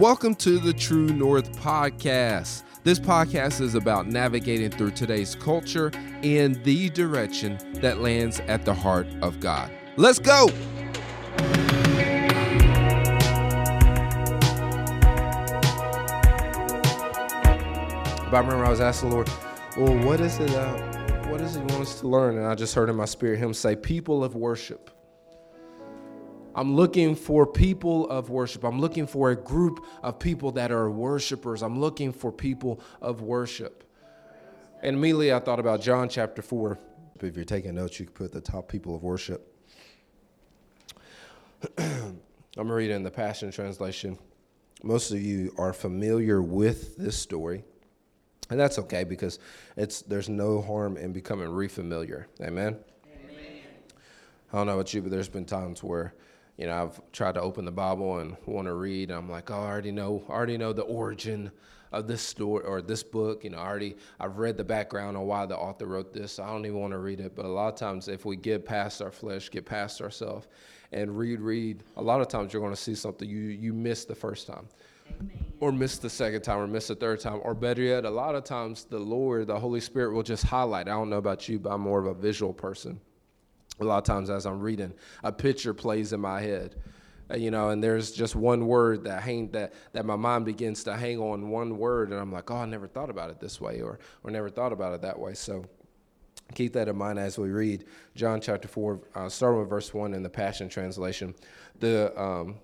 Welcome to the True North Podcast. This podcast is about navigating through today's culture in the direction that lands at the heart of God. Let's go! But I remember I was asking the Lord, well, what is it, uh, what does he want us to learn? And I just heard in my spirit him say, people of worship. I'm looking for people of worship. I'm looking for a group of people that are worshipers. I'm looking for people of worship. And immediately I thought about John chapter 4. If you're taking notes, you can put the top people of worship. I'm reading the Passion Translation. Most of you are familiar with this story. And that's okay because it's there's no harm in becoming refamiliar. Amen. Amen. I don't know about you, but there's been times where, you know, I've tried to open the Bible and want to read, and I'm like, oh, I already know, I already know the origin of this story or this book. You know, I already I've read the background on why the author wrote this. So I don't even want to read it. But a lot of times, if we get past our flesh, get past ourselves, and read, read, a lot of times you're going to see something you you missed the first time. Amen or miss the second time or miss the third time or better yet a lot of times the lord the holy spirit will just highlight i don't know about you but i'm more of a visual person a lot of times as i'm reading a picture plays in my head. Uh, you know and there's just one word that hang that that my mind begins to hang on one word and i'm like oh i never thought about it this way or or never thought about it that way. So keep that in mind as we read john chapter 4 uh, starting with verse 1 in the passion translation. The um,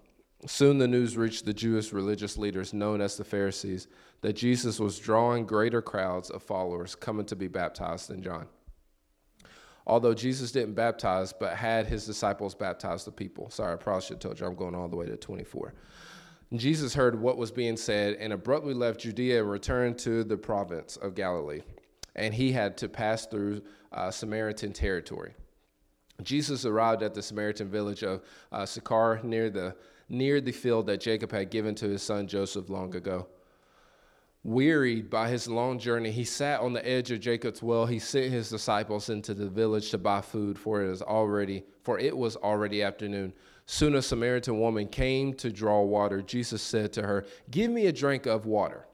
Soon the news reached the Jewish religious leaders, known as the Pharisees, that Jesus was drawing greater crowds of followers coming to be baptized than John. Although Jesus didn't baptize, but had his disciples baptize the people. Sorry, I probably should have told you I'm going all the way to 24. And Jesus heard what was being said and abruptly left Judea and returned to the province of Galilee. And he had to pass through uh, Samaritan territory. Jesus arrived at the Samaritan village of uh, Sychar near the near the field that Jacob had given to his son Joseph long ago. Wearied by his long journey, he sat on the edge of Jacob's well. He sent his disciples into the village to buy food, for it is already for it was already afternoon. Soon a Samaritan woman came to draw water. Jesus said to her, "Give me a drink of water."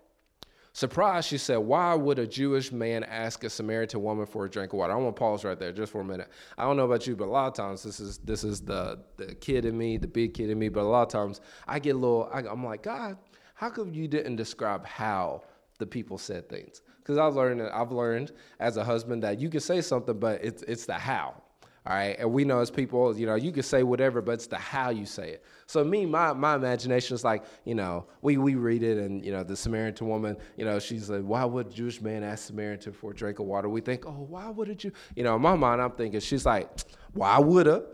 Surprised, she said, Why would a Jewish man ask a Samaritan woman for a drink of water? I want to pause right there just for a minute. I don't know about you, but a lot of times this is this is the, the kid in me, the big kid in me, but a lot of times I get a little, I, I'm like, God, how come you didn't describe how the people said things? Because I've learned, I've learned as a husband that you can say something, but it's, it's the how. All right. And we know as people, you know, you can say whatever, but it's the how you say it. So me, my my imagination is like, you know, we we read it and you know, the Samaritan woman, you know, she's like, why would a Jewish man ask Samaritan for a drink of water? We think, oh, why would a Jew? You know, in my mind, I'm thinking, she's like, why would a?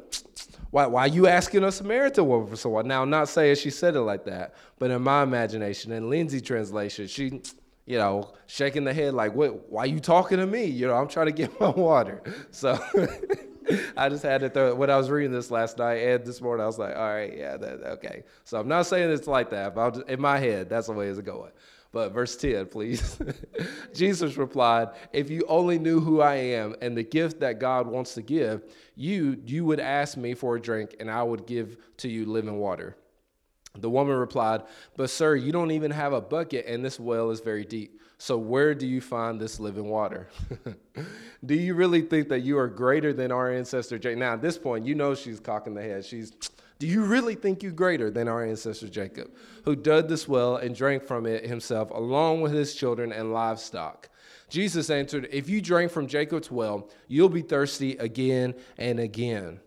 Why why you asking a Samaritan woman for someone? Now, I'm not saying she said it like that, but in my imagination, in Lindsey translation, she you know, shaking the head like, what, why you talking to me? You know, I'm trying to get my water. So I just had to throw it. When I was reading this last night and this morning, I was like, all right, yeah, that, okay. So I'm not saying it's like that, but just, in my head, that's the way it's going. But verse 10, please. Jesus replied, If you only knew who I am and the gift that God wants to give, you, you would ask me for a drink, and I would give to you living water. The woman replied, But sir, you don't even have a bucket, and this well is very deep. So where do you find this living water? do you really think that you are greater than our ancestor? Now, at this point, you know she's cocking the head. She's, do you really think you greater than our ancestor Jacob, who dug this well and drank from it himself, along with his children and livestock? Jesus answered, If you drink from Jacob's well, you'll be thirsty again and again.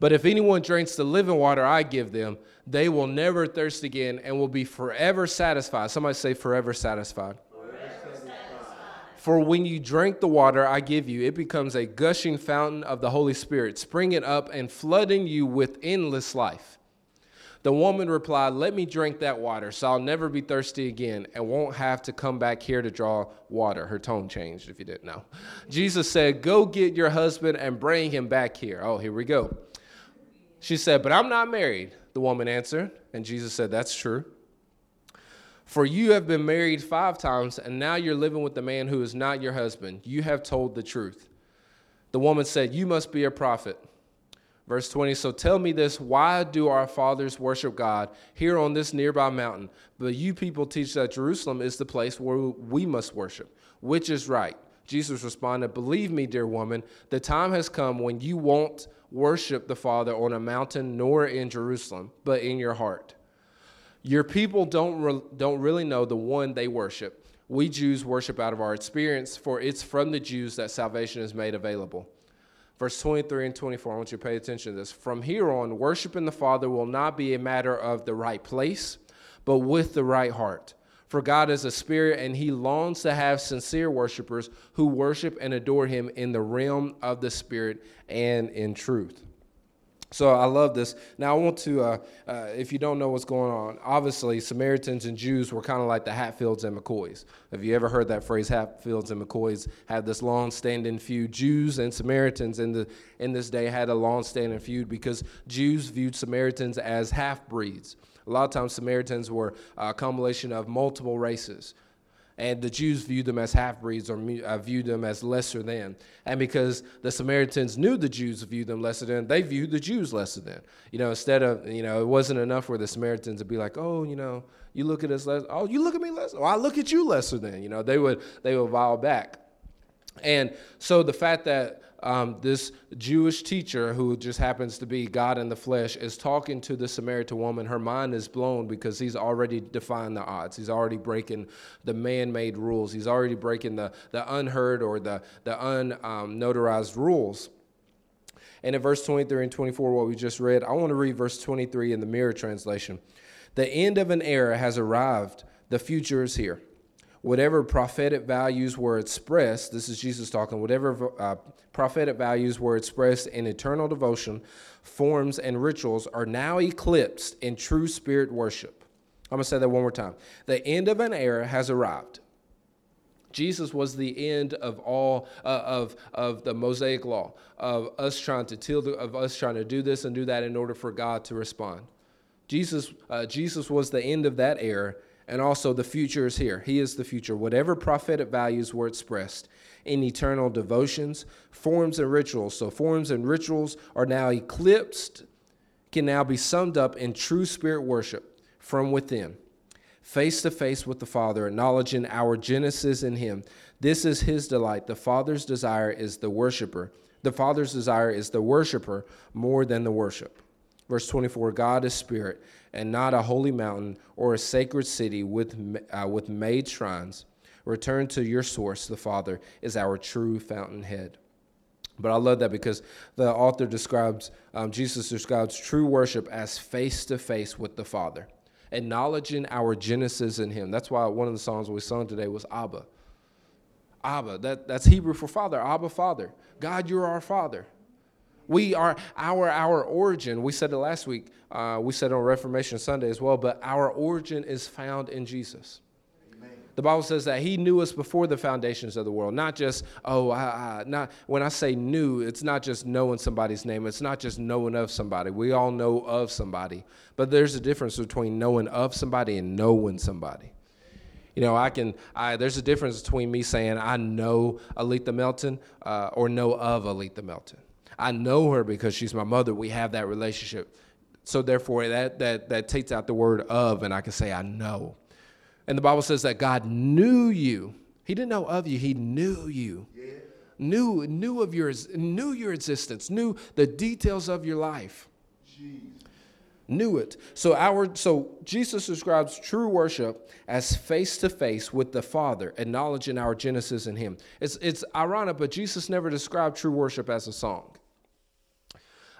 But if anyone drinks the living water I give them, they will never thirst again and will be forever satisfied. Somebody say, forever satisfied. For when you drink the water I give you, it becomes a gushing fountain of the Holy Spirit, springing up and flooding you with endless life. The woman replied, Let me drink that water, so I'll never be thirsty again and won't have to come back here to draw water. Her tone changed, if you didn't know. Jesus said, Go get your husband and bring him back here. Oh, here we go. She said, But I'm not married, the woman answered. And Jesus said, That's true. For you have been married five times, and now you're living with the man who is not your husband. You have told the truth. The woman said, You must be a prophet. Verse 20 So tell me this why do our fathers worship God here on this nearby mountain? But you people teach that Jerusalem is the place where we must worship. Which is right? Jesus responded, Believe me, dear woman, the time has come when you won't worship the Father on a mountain nor in Jerusalem, but in your heart. Your people don't, re- don't really know the one they worship. We Jews worship out of our experience, for it's from the Jews that salvation is made available. Verse 23 and 24, I want you to pay attention to this. From here on, worshiping the Father will not be a matter of the right place, but with the right heart. For God is a spirit, and he longs to have sincere worshipers who worship and adore him in the realm of the spirit and in truth. So I love this. Now I want to, uh, uh, if you don't know what's going on, obviously Samaritans and Jews were kind of like the Hatfields and McCoys. Have you ever heard that phrase? Hatfields and McCoys had this long-standing feud. Jews and Samaritans in the in this day had a long-standing feud because Jews viewed Samaritans as half-breeds. A lot of times Samaritans were a combination of multiple races and the Jews viewed them as half breeds or uh, viewed them as lesser than. And because the Samaritans knew the Jews viewed them lesser than, they viewed the Jews lesser than. You know, instead of, you know, it wasn't enough for the Samaritans to be like, oh, you know, you look at us less, oh, you look at me less, oh, I look at you lesser than. You know, they would they would vow back. And so the fact that um, this Jewish teacher, who just happens to be God in the flesh, is talking to the Samaritan woman. Her mind is blown because he's already defined the odds. He's already breaking the man made rules. He's already breaking the, the unheard or the, the unnotarized um, rules. And in verse 23 and 24, what we just read, I want to read verse 23 in the Mirror translation. The end of an era has arrived, the future is here whatever prophetic values were expressed, this is Jesus talking, whatever uh, prophetic values were expressed in eternal devotion, forms, and rituals are now eclipsed in true spirit worship. I'm going to say that one more time. The end of an era has arrived. Jesus was the end of all uh, of of the Mosaic law of us trying to till of us trying to do this and do that in order for God to respond. Jesus uh, Jesus was the end of that era, and also the future is here. He is the future. Whatever prophetic values were expressed in eternal devotions, forms, and rituals. So, forms and rituals are now eclipsed, can now be summed up in true spirit worship from within, face to face with the Father, acknowledging our genesis in Him. This is His delight. The Father's desire is the worshiper. The Father's desire is the worshiper more than the worship. Verse 24 God is spirit, and not a holy mountain or a sacred city with, uh, with made shrines. Return to your source, the Father, is our true fountainhead. But I love that because the author describes, um, Jesus describes true worship as face to face with the Father, acknowledging our genesis in Him. That's why one of the songs we sung today was Abba. Abba, that, that's Hebrew for Father, Abba, Father. God, you're our Father. We are our our origin. We said it last week. Uh, we said on Reformation Sunday as well. But our origin is found in Jesus the Bible says that He knew us before the foundations of the world. Not just oh, I, I, not when I say knew, it's not just knowing somebody's name. It's not just knowing of somebody. We all know of somebody, but there's a difference between knowing of somebody and knowing somebody. You know, I can. I, there's a difference between me saying I know Aletha Melton uh, or know of Aletha Melton. I know her because she's my mother. We have that relationship. So therefore, that that that takes out the word of, and I can say I know. And the Bible says that God knew you. He didn't know of you, He knew you. Yeah. Knew, knew of your knew your existence, knew the details of your life. Jeez. Knew it. So our so Jesus describes true worship as face to face with the Father, acknowledging our genesis in Him. It's it's ironic, but Jesus never described true worship as a song.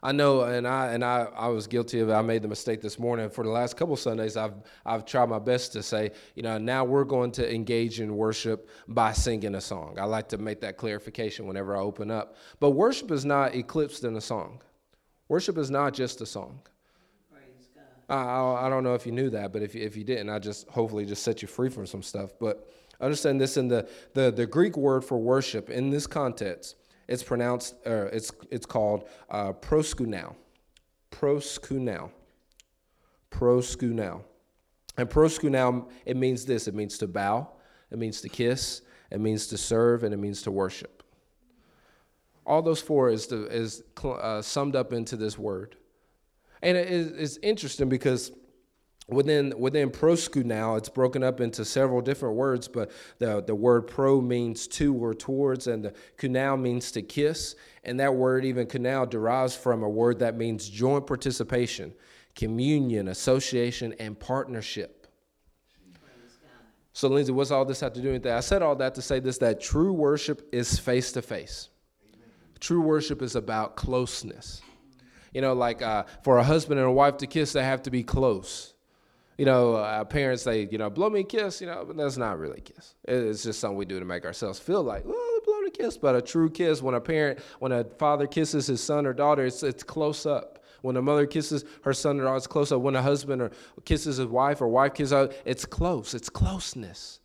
I know, and I and I, I was guilty of it. I made the mistake this morning. For the last couple Sundays, I've I've tried my best to say, you know, now we're going to engage in worship by singing a song. I like to make that clarification whenever I open up. But worship is not eclipsed in a song. Worship is not just a song. I, I, I don't know if you knew that, but if you, if you didn't, I just hopefully just set you free from some stuff. But understand this in the, the, the Greek word for worship in this context it's pronounced, uh, it's, it's called uh, proskunao. Proskunao. Proskunao. And proskunao, it means this it means to bow, it means to kiss, it means to serve, and it means to worship. All those four is, the, is uh, summed up into this word. And it is, it's interesting because within within now it's broken up into several different words but the, the word pro means to or towards and the kunal means to kiss. And that word even kunal derives from a word that means joint participation communion association and partnership. So lindsey what's all this have to do with that? I said all that to say this that true worship is face to face true worship is about closeness. You know like uh, for a husband and a wife to kiss they have to be close you know, our parents say, you know, blow me a kiss, you know, but that's not really a kiss. It's just something we do to make ourselves feel like, well, blow me a kiss. But a true kiss, when a parent, when a father kisses his son or daughter, it's, it's close up. When a mother kisses her son or daughter, it's close up. When a husband or kisses his wife or wife kisses out, it's close. It's closeness.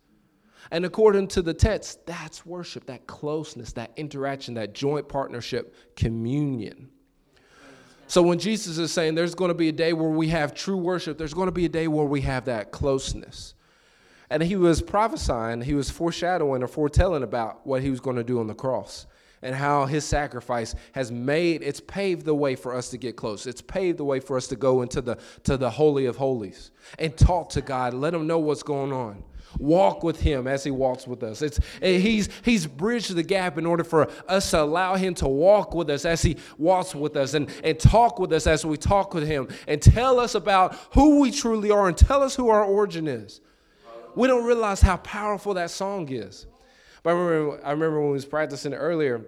And according to the text, that's worship, that closeness, that interaction, that joint partnership, communion. So when Jesus is saying there's going to be a day where we have true worship, there's going to be a day where we have that closeness. And he was prophesying, he was foreshadowing or foretelling about what he was going to do on the cross and how his sacrifice has made it's paved the way for us to get close it's paved the way for us to go into the to the holy of holies and talk to god let him know what's going on walk with him as he walks with us. It's, eh, he's, he's bridged the gap in order for us to allow him to walk with us as he walks with us and, and talk with us as we talk with him and tell us about who we truly are and tell us who our origin is. We don't realize how powerful that song is. But I remember, I remember when we was practicing earlier,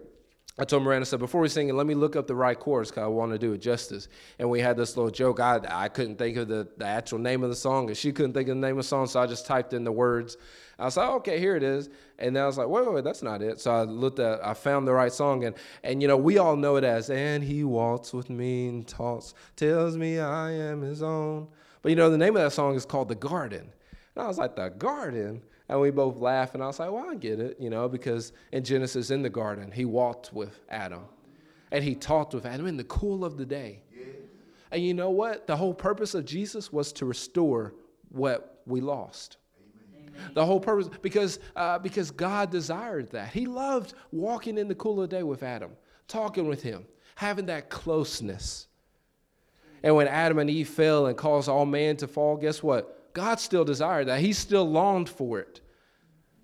I told Miranda, I said, before we sing it, let me look up the right chorus because I want to do it justice. And we had this little joke. I, I couldn't think of the, the actual name of the song, and she couldn't think of the name of the song, so I just typed in the words. I was like, okay, here it is. And then I was like, wait, wait, wait, that's not it. So I looked at, I found the right song, and and you know, we all know it as, and he walks with me and talks, tells me I am his own. But you know, the name of that song is called The Garden. And I was like, The Garden? And we both laughed, and I was like, well, I get it, you know, because in Genesis, in the garden, he walked with Adam and he talked with Adam in the cool of the day. And you know what? The whole purpose of Jesus was to restore what we lost. Amen. The whole purpose, because, uh, because God desired that. He loved walking in the cool of the day with Adam, talking with him, having that closeness. And when Adam and Eve fell and caused all man to fall, guess what? God still desired that. He still longed for it.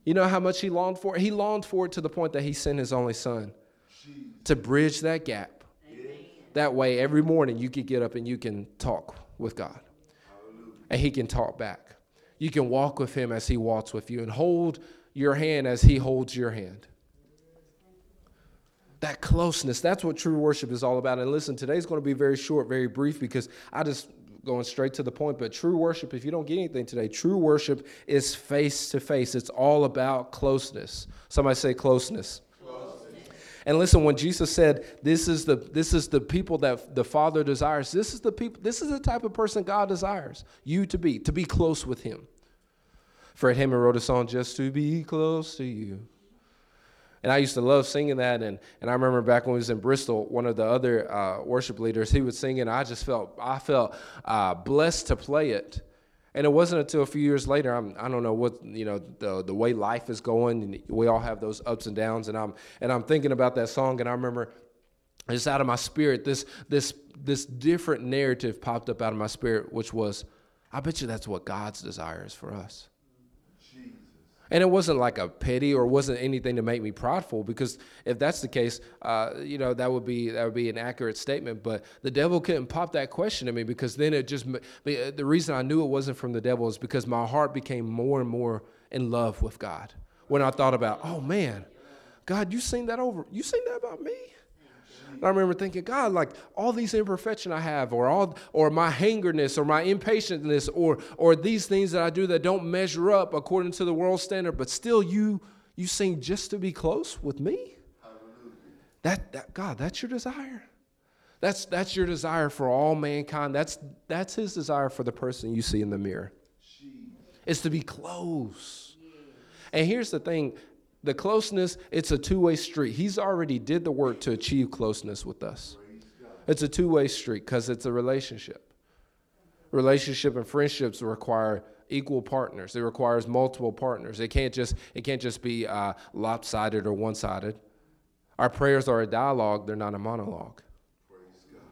You know how much he longed for it? He longed for it to the point that he sent his only son to bridge that gap. That way, every morning you could get up and you can talk with God. And he can talk back. You can walk with him as he walks with you and hold your hand as he holds your hand. That closeness, that's what true worship is all about. And listen, today's going to be very short, very brief because I just going straight to the point, but true worship, if you don't get anything today, true worship is face to face. It's all about closeness. Somebody say closeness. And listen, when Jesus said, "This is the this is the people that the Father desires," this is the people. This is the type of person God desires you to be, to be close with Him. Fred Hammond wrote a song, "Just to be close to you." And I used to love singing that. And, and I remember back when we was in Bristol, one of the other uh, worship leaders, he was singing. I just felt, I felt uh, blessed to play it. And it wasn't until a few years later, I'm, I don't know what, you know, the, the way life is going. And we all have those ups and downs. And I'm, and I'm thinking about that song. And I remember just out of my spirit, this, this, this different narrative popped up out of my spirit, which was, I bet you that's what God's desire is for us. And it wasn't like a pity or wasn't anything to make me prideful because if that's the case, uh, you know that would be that would be an accurate statement. But the devil couldn't pop that question at me because then it just the reason I knew it wasn't from the devil is because my heart became more and more in love with God when I thought about, oh man, God, you seen that over, you seen that about me. And I remember thinking, God, like all these imperfections I have, or all, or my hangerness, or my impatientness, or or these things that I do that don't measure up according to the world standard, but still you you seem just to be close with me. That, that God, that's your desire. That's that's your desire for all mankind. That's that's his desire for the person you see in the mirror. It's to be close. And here's the thing the closeness, it's a two way street. He's already did the work to achieve closeness with us. It's a two way street because it's a relationship. Relationship and friendships require equal partners. It requires multiple partners. It can't just it can't just be uh, lopsided or one sided. Our prayers are a dialogue, they're not a monologue.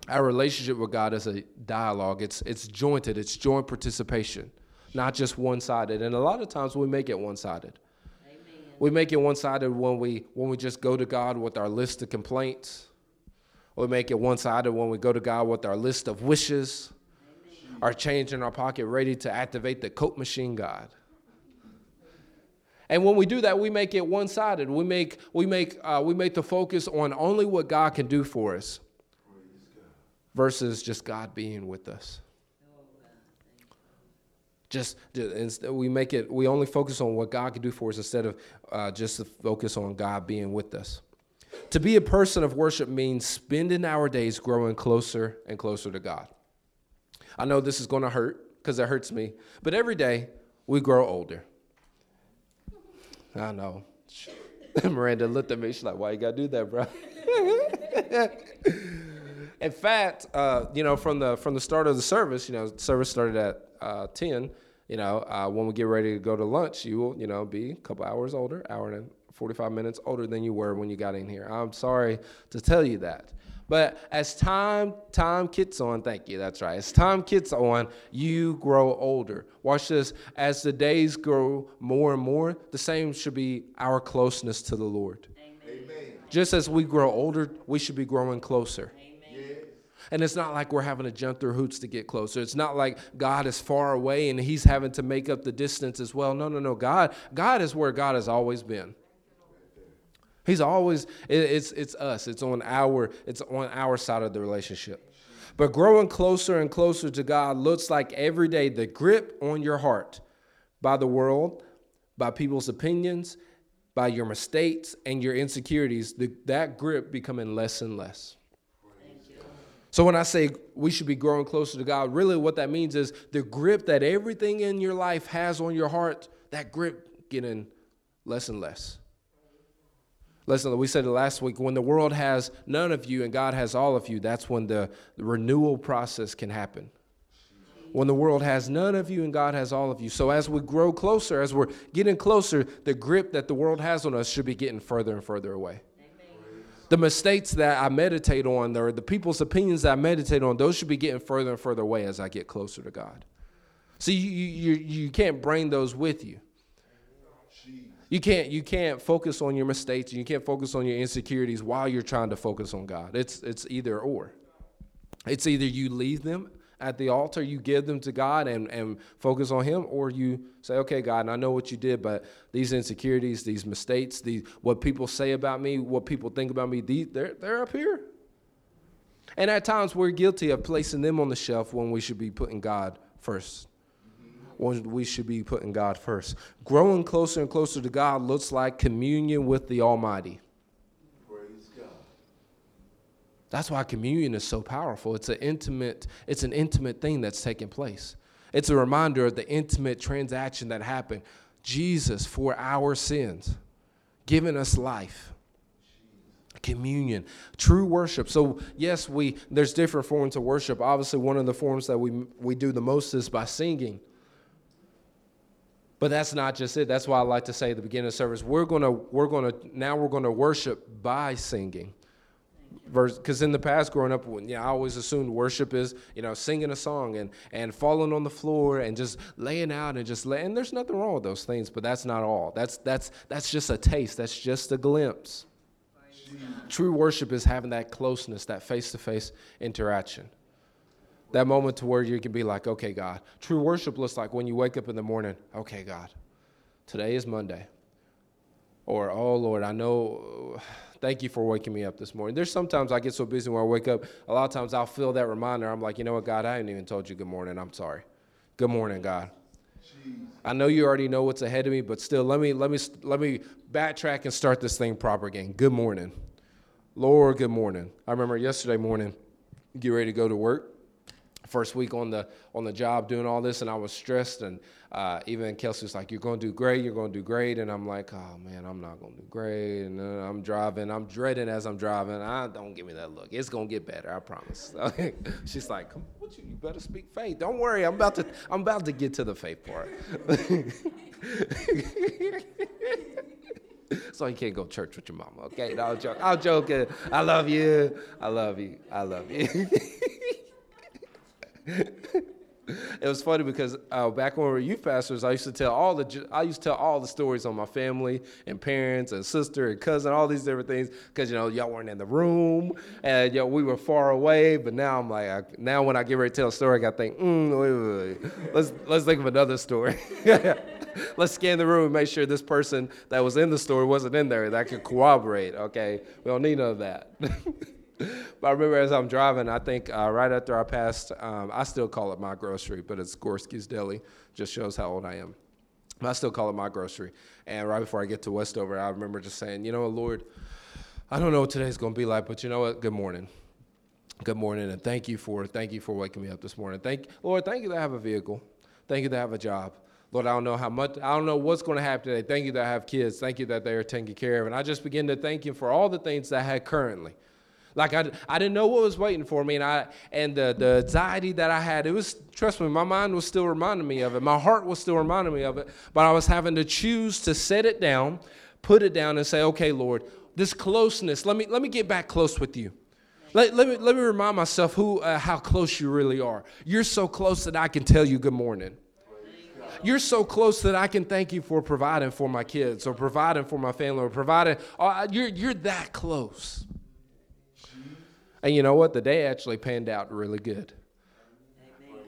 Our relationship with God is a dialogue. It's it's jointed, it's joint participation, not just one-sided. And a lot of times we make it one-sided. We make it one-sided when we when we just go to God with our list of complaints. We make it one-sided when we go to God with our list of wishes, our change in our pocket, ready to activate the Coke machine God. And when we do that, we make it one-sided. We make we make uh, we make the focus on only what God can do for us, versus just God being with us. Just we make it. We only focus on what God can do for us instead of uh, just to focus on God being with us. To be a person of worship means spending our days growing closer and closer to God. I know this is going to hurt because it hurts me, but every day we grow older. I know. Miranda looked at me. She's like, "Why you gotta do that, bro?" In fact, uh, you know, from the from the start of the service, you know, service started at uh, ten. You know, uh, when we get ready to go to lunch, you will, you know, be a couple hours older, hour and 45 minutes older than you were when you got in here. I'm sorry to tell you that. But as time time kicks on, thank you, that's right. As time kicks on, you grow older. Watch this. As the days grow more and more, the same should be our closeness to the Lord. Amen. Just as we grow older, we should be growing closer. And it's not like we're having to jump through hoops to get closer. It's not like God is far away and he's having to make up the distance as well. No, no, no. God, God is where God has always been. He's always it's it's us. It's on our it's on our side of the relationship. But growing closer and closer to God looks like every day the grip on your heart by the world, by people's opinions, by your mistakes and your insecurities, the, that grip becoming less and less. So when I say we should be growing closer to God, really what that means is the grip that everything in your life has on your heart, that grip getting less and less. Listen, we said it last week when the world has none of you and God has all of you, that's when the, renewal process can happen. When the world has none of you and God has all of you. So as we grow closer, as we're getting closer, the grip that the world has on us should be getting further and further away. The mistakes that I meditate on, or the people's opinions that I meditate on, those should be getting further and further away as I get closer to God. See, you, you, you can't bring those with you. You can't you can't focus on your mistakes and you can't focus on your insecurities while you're trying to focus on God. It's it's either or. It's either you leave them at the altar, you give them to God and, and focus on Him, or you say, okay, God, and I know what you did, but these insecurities, these mistakes, these what people say about me, what people think about me, these, they're, they're up here. And at times we're guilty of placing them on the shelf when we should be putting God first When we should be putting God first. Growing closer and closer to God looks like communion with the Almighty. Praise God. That's why communion is so powerful. It's an intimate, it's an intimate thing that's taking place. It's a reminder of the intimate transaction that happened. Jesus for our sins, giving us life communion true worship so yes we there's different forms of worship obviously one of the forms that we we do the most is by singing but that's not just it. That's why I like to say at the beginning of service, we're gonna we're gonna now we're gonna worship by singing. Because in the past, growing up, you know, I always assumed worship is, you know, singing a song and, and falling on the floor and just laying out and just laying. There's nothing wrong with those things, but that's not all. That's that's that's just a taste. That's just a glimpse. True worship is having that closeness, that face-to-face interaction that moment to where you can be like, okay, God. True worship looks like when you wake up in the morning, okay, God, today is Monday. Or, oh, Lord, I know, thank you for waking me up this morning. There's sometimes I get so busy when I wake up, a lot of times I'll feel that reminder. I'm like, you know what, God, I haven't even told you good morning. I'm sorry. Good morning, God. I know you already know what's ahead of me, but still, let me let me let me backtrack and start this thing proper again. Good morning, Lord. Good morning. I remember yesterday morning, get ready to go to work, first week on the on the job doing all this and I was stressed and uh, even Kelsey was like you're going to do great you're going to do great and I'm like oh man I'm not going to do great and uh, I'm driving I'm dreading as I'm driving I don't give me that look it's going to get better I promise she's like Come, what you, you better speak faith don't worry I'm about to I'm about to get to the faith part so you can't go to church with your mama. Okay, no, I'm joking. I'm joking. I love you. I love you. I love you. it was funny because uh, back when we were youth pastors, I used to tell all the I used to tell all the stories on my family and parents and sister and cousin, all these different things because you know y'all weren't in the room and you know, we were far away. But now I'm like, I, now when I get ready to tell a story, I got to think, mm, wait, wait, wait. let's let's think of another story. let's scan the room and make sure this person that was in the story wasn't in there that could corroborate. Okay, we don't need none of that. but I remember as I'm driving, I think uh, right after I passed, um, I still call it my grocery, but it's Gorski's Deli. Just shows how old I am. But I still call it my grocery. And right before I get to Westover, I remember just saying, you know what, Lord, I don't know what today's going to be like, but you know what? Good morning. Good morning, and thank you for thank you for waking me up this morning. Thank Lord, thank you that I have a vehicle. Thank you that I have a job. Lord, I don't know how much, I don't know what's going to happen today. Thank you that I have kids. Thank you that they are taken care of. And I just begin to thank you for all the things that I had currently. Like I, I didn't know what was waiting for me, and I and the, the anxiety that I had, it was trust me, my mind was still reminding me of it. My heart was still reminding me of it, but I was having to choose to set it down, put it down, and say, okay, Lord, this closeness, let me let me get back close with you. Let, let, me, let me remind myself who, uh, how close you really are. You're so close that I can tell you good morning. You're so close that I can thank you for providing for my kids or providing for my family or providing. Uh, you're, you're that close. And you know what? The day actually panned out really good.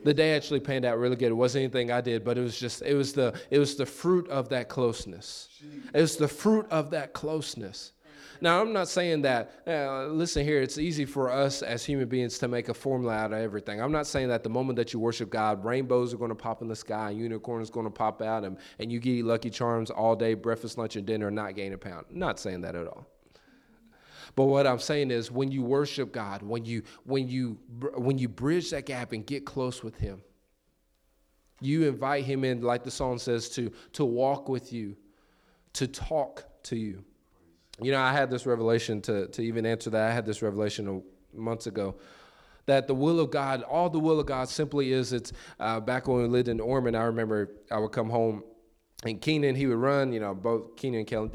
The day actually panned out really good. It wasn't anything I did, but it was just it was the it was the fruit of that closeness. It was the fruit of that closeness. Now, I'm not saying that, uh, listen here, it's easy for us as human beings to make a formula out of everything. I'm not saying that the moment that you worship God, rainbows are going to pop in the sky, unicorns are going to pop out, and, and you get Lucky Charms all day, breakfast, lunch, and dinner, and not gain a pound. Not saying that at all. But what I'm saying is when you worship God, when you when you when you bridge that gap and get close with him, you invite him in like the song says to to walk with you, to talk to you. You know, I had this revelation to to even answer that. I had this revelation months ago that the will of God, all the will of God simply is it's uh, back when we lived in Ormond, I remember I would come home and Keenan, he would run, you know, both Keenan and Kellen,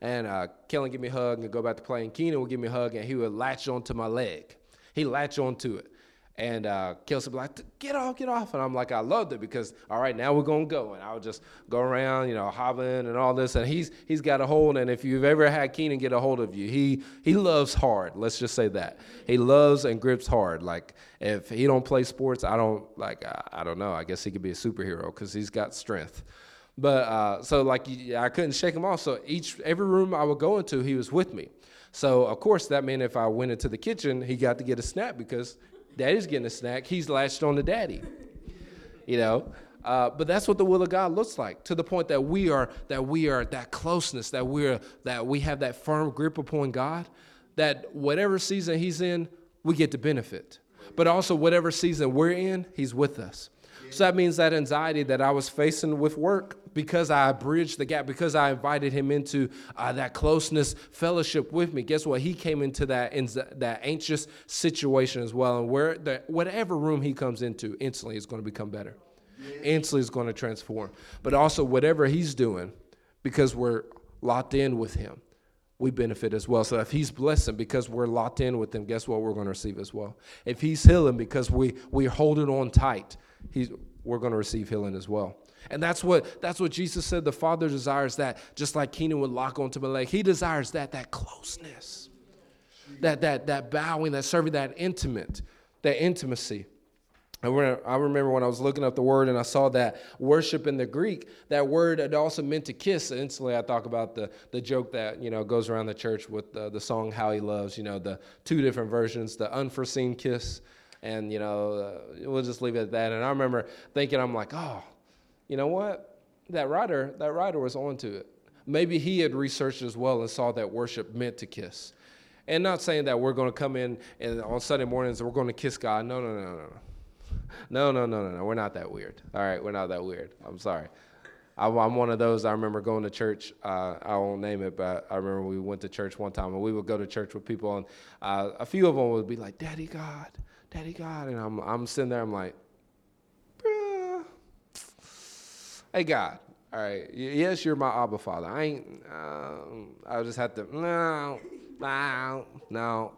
and uh, Kellen give me a hug and go back to playing. Keenan would give me a hug and he would latch onto my leg. He latch onto it. And uh, Kelsey would be like, get off, get off. And I'm like, I loved it because, all right, now we're going to go. And I would just go around, you know, hobbling and all this. And he's he's got a hold. And if you've ever had Keenan get a hold of you, he he loves hard. Let's just say that. He loves and grips hard. Like, if he don't play sports, I don't, like, I, I don't know. I guess he could be a superhero because he's got strength. But uh, so like I couldn't shake him off. So each every room I would go into, he was with me. So of course that meant if I went into the kitchen, he got to get a snack because daddy's getting a snack. He's latched on to daddy. You know. Uh, but that's what the will of God looks like to the point that we are that we are that closeness that we're that we have that firm grip upon God that whatever season he's in we get to benefit but also whatever season we're in he's with us so that means that anxiety that I was facing with work, because I bridged the gap, because I invited him into uh, that closeness fellowship with me. Guess what? He came into that in that anxious situation as well, and where the, whatever room he comes into, instantly is going to become better. Instantly is going to transform. But also whatever he's doing, because we're locked in with him, we benefit as well. So if he's blessing because we're locked in with him, guess what we're going to receive as well. If he's healing because we we're holding on tight, he's, we're going to receive healing as well. And that's what that's what Jesus said. The Father desires that, just like Keenan would lock onto my leg. He desires that, that closeness, that that that bowing, that serving, that intimate, that intimacy. I remember when I was looking up the word and I saw that worship in the Greek, that word it also meant to kiss. Instantly I talk about the, the joke that, you know, goes around the church with the, the song How He Loves, you know, the two different versions, the unforeseen kiss and you know uh, we'll just leave it at that. And i remember thinking i'm like oh you know what? That writer that writer was onto it. Maybe he had researched as well and saw that worship meant to kiss. And not saying that we're going to come in and on sunday mornings we're going to kiss god. No no no no no no no no no no we're not that weird all right we're not that weird i'm sorry I'm one of those. I remember going to church. Uh, I won't name it, but I remember we went to church one time, and we would go to church with people, and uh, a few of them would be like, "Daddy God, Daddy God. And I'm, I'm sitting there, I'm like, Bruh. hey, God, All right. Yes, you're my Abba Father. I ain't. Uh, I just have to. No, no, no.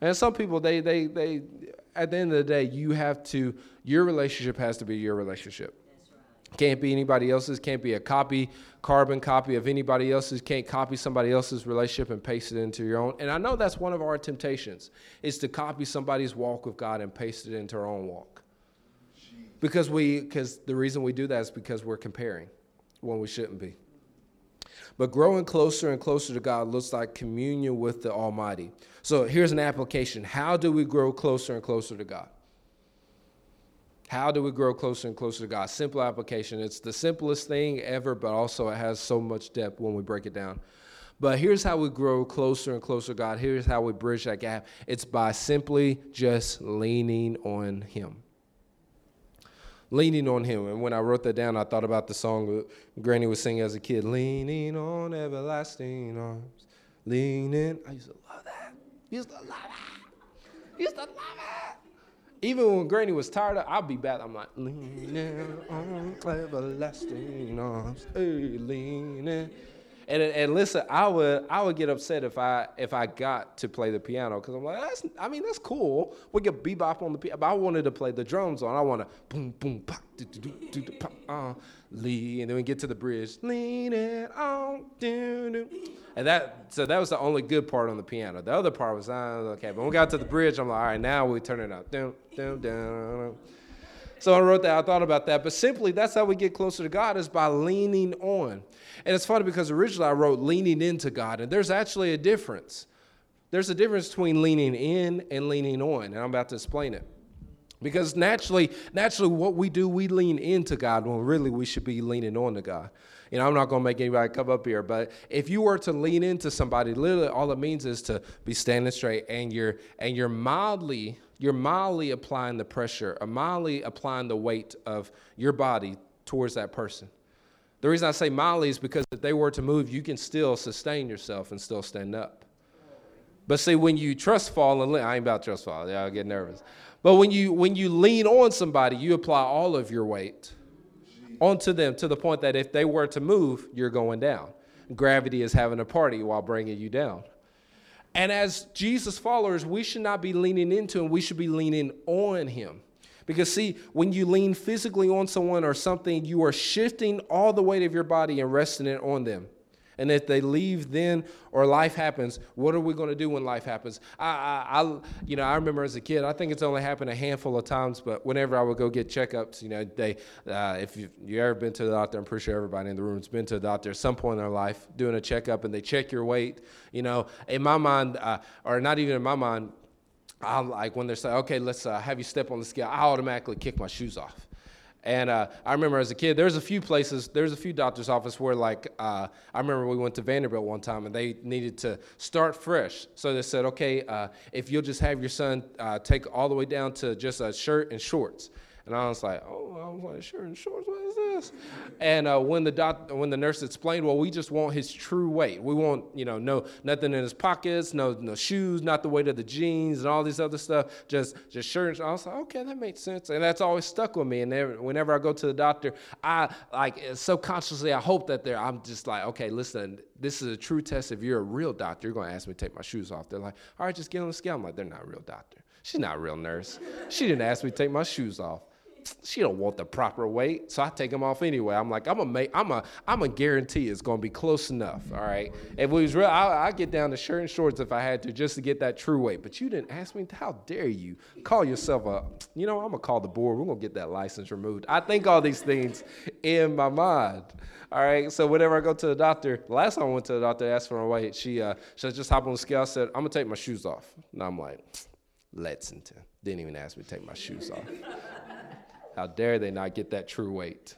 And some people, they, they, they. At the end of the day, you have to. Your relationship has to be your relationship. Can't be anybody else's. Can't be a copy, carbon copy of anybody else's. Can't copy somebody else's relationship and paste it into your own. And I know that's one of our temptations is to copy somebody's walk with God and paste it into our own walk. Because we, because the reason we do that is because we're comparing when we shouldn't be. But growing closer and closer to God looks like communion with the Almighty. So here's an application. How do we grow closer and closer to God? How do we grow closer and closer to God? Simple application. It's the simplest thing ever, but also it has so much depth when we break it down. But here's how we grow closer and closer to God. Here's how we bridge that gap it's by simply just leaning on Him leaning on him. And when I wrote that down, I thought about the song Granny was singing as a kid, leaning on everlasting arms, leaning. I used to love that. Used to love that. Used to love it. Even when Granny was tired, I'd be back. I'm like, leaning on everlasting arms, hey, leaning. And, and listen, I would I would get upset if I if I got to play the piano because I'm like that's I mean that's cool. We get bebop on the piano, but I wanted to play the drums on. I want to boom boom pop do do do do pop uh, lean, and then we get to the bridge leaning on do do, and that so that was the only good part on the piano. The other part was uh, okay, but when we got to the bridge, I'm like all right now we turn it up down down down. So I wrote that. I thought about that. But simply, that's how we get closer to God is by leaning on. And it's funny because originally I wrote leaning into God, and there's actually a difference. There's a difference between leaning in and leaning on, and I'm about to explain it. Because naturally, naturally, what we do, we lean into God when really we should be leaning on to God. You know, I'm not going to make anybody come up here, but if you were to lean into somebody, literally all it means is to be standing straight and you're and you're mildly you're mildly applying the pressure, mildly applying the weight of your body towards that person. The reason I say mildly is because if they were to move, you can still sustain yourself and still stand up. But see, when you trust fall and lean, I ain't about trust fall. Yeah, I get nervous. But when you when you lean on somebody, you apply all of your weight onto them to the point that if they were to move, you're going down. Gravity is having a party while bringing you down. And as Jesus followers, we should not be leaning into him, we should be leaning on him. Because, see, when you lean physically on someone or something, you are shifting all the weight of your body and resting it on them. And if they leave then or life happens, what are we going to do when life happens? I, I, I, you know, I remember as a kid, I think it's only happened a handful of times, but whenever I would go get checkups, you know, they, uh, if you, you ever been to the doctor, I'm pretty sure everybody in the room has been to the doctor at some point in their life doing a checkup and they check your weight, you know, in my mind, uh, or not even in my mind, I like when they're saying, okay, let's uh, have you step on the scale, I automatically kick my shoes off. And uh, I remember as a kid, there's a few places, there's a few doctor's office where, like, uh, I remember we went to Vanderbilt one time and they needed to start fresh. So they said, okay, uh, if you'll just have your son uh, take all the way down to just a shirt and shorts. And I was like, oh, I was like, and shorts, what is this? And uh, when the doc, when the nurse explained, well, we just want his true weight. We want, you know, no nothing in his pockets, no no shoes, not the weight of the jeans, and all this other stuff. Just just shirt. I was like, okay, that makes sense, and that's always stuck with me. And whenever I go to the doctor, I like subconsciously I hope that they're. I'm just like, okay, listen, this is a true test. If you're a real doctor, you're going to ask me to take my shoes off. They're like, all right, just get on the scale. I'm like, they're not a real doctor. She's not a real nurse. She didn't ask me to take my shoes off she don't want the proper weight, so I take them off anyway. I'm like, I'm a make, I'm a, I'm a guarantee it's gonna be close enough. All right. If it was real, I, I get down to shirt and shorts if I had to just to get that true weight. But you didn't ask me. How dare you call yourself a? You know, I'm gonna call the board. We're gonna get that license removed. I think all these things in my mind. All right. So whenever I go to the doctor, the last time I went to the doctor, asked for my weight. She, uh, she just hop on the scale. said, I'm gonna take my shoes off. And I'm like, Lexington. Didn't even ask me to take my shoes off. How dare they not get that true weight?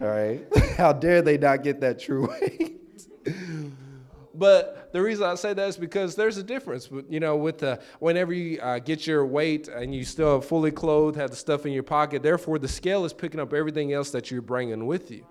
All right? How dare they not get that true weight? but the reason I say that is because there's a difference. You know, with the, whenever you uh, get your weight and you still fully clothed, have the stuff in your pocket, therefore the scale is picking up everything else that you're bringing with you.